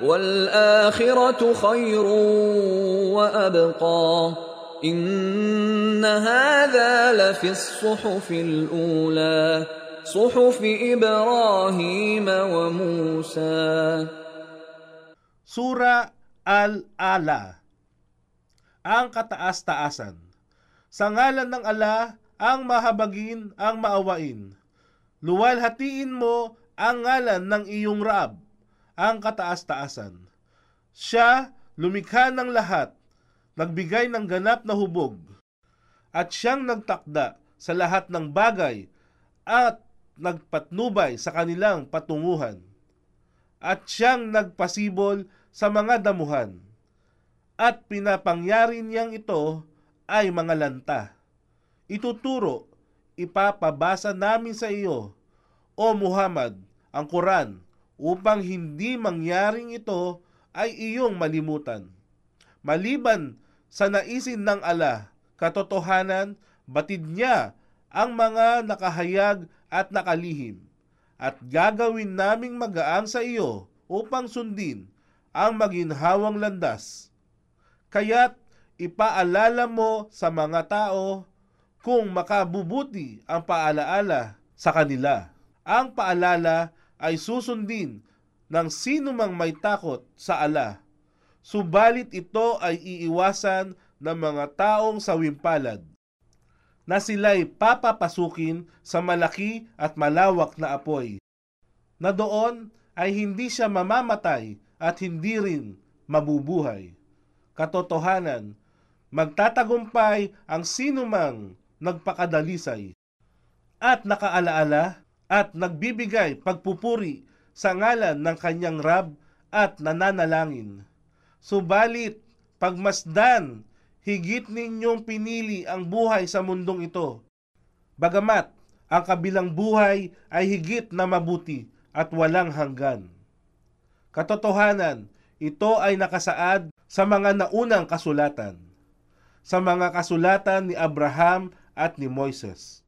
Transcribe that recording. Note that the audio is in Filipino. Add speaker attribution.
Speaker 1: والآخرة خير وأبقى إن هذا لفي الصحف الأولى صحف إبراهيم وموسى
Speaker 2: Sura Al-Ala Ang kataas-taasan Sa ngalan ng ala, ang mahabagin, ang maawain. Luwalhatiin mo ang ngalan ng iyong Raab, ang kataas-taasan. Siya, lumikha ng lahat, nagbigay ng ganap na hubog, at siyang nagtakda sa lahat ng bagay at nagpatnubay sa kanilang patunguhan. At siyang nagpasibol sa mga damuhan. At pinapangyari niyang ito ay mga lanta. Ituturo, ipapabasa namin sa iyo, O Muhammad, ang Quran, upang hindi mangyaring ito ay iyong malimutan. Maliban sa naisin ng ala, katotohanan, batid niya ang mga nakahayag at nakalihim. At gagawin naming magaang sa iyo upang sundin ang maginhawang landas. Kaya't ipaalala mo sa mga tao kung makabubuti ang paalaala sa kanila. Ang paalala ay susundin ng sino mang may takot sa ala. Subalit ito ay iiwasan ng mga taong sawimpalad na sila'y papapasukin sa malaki at malawak na apoy, na doon ay hindi siya mamamatay at hindi rin mabubuhay. Katotohanan, magtatagumpay ang sinumang nagpakadalisay at nakaalaala at nagbibigay pagpupuri sa ngalan ng kanyang Rab at nananalangin. Subalit, pagmasdan, higit ninyong pinili ang buhay sa mundong ito. Bagamat, ang kabilang buhay ay higit na mabuti at walang hanggan. Katotohanan, ito ay nakasaad sa mga naunang kasulatan, sa mga kasulatan ni Abraham at ni Moises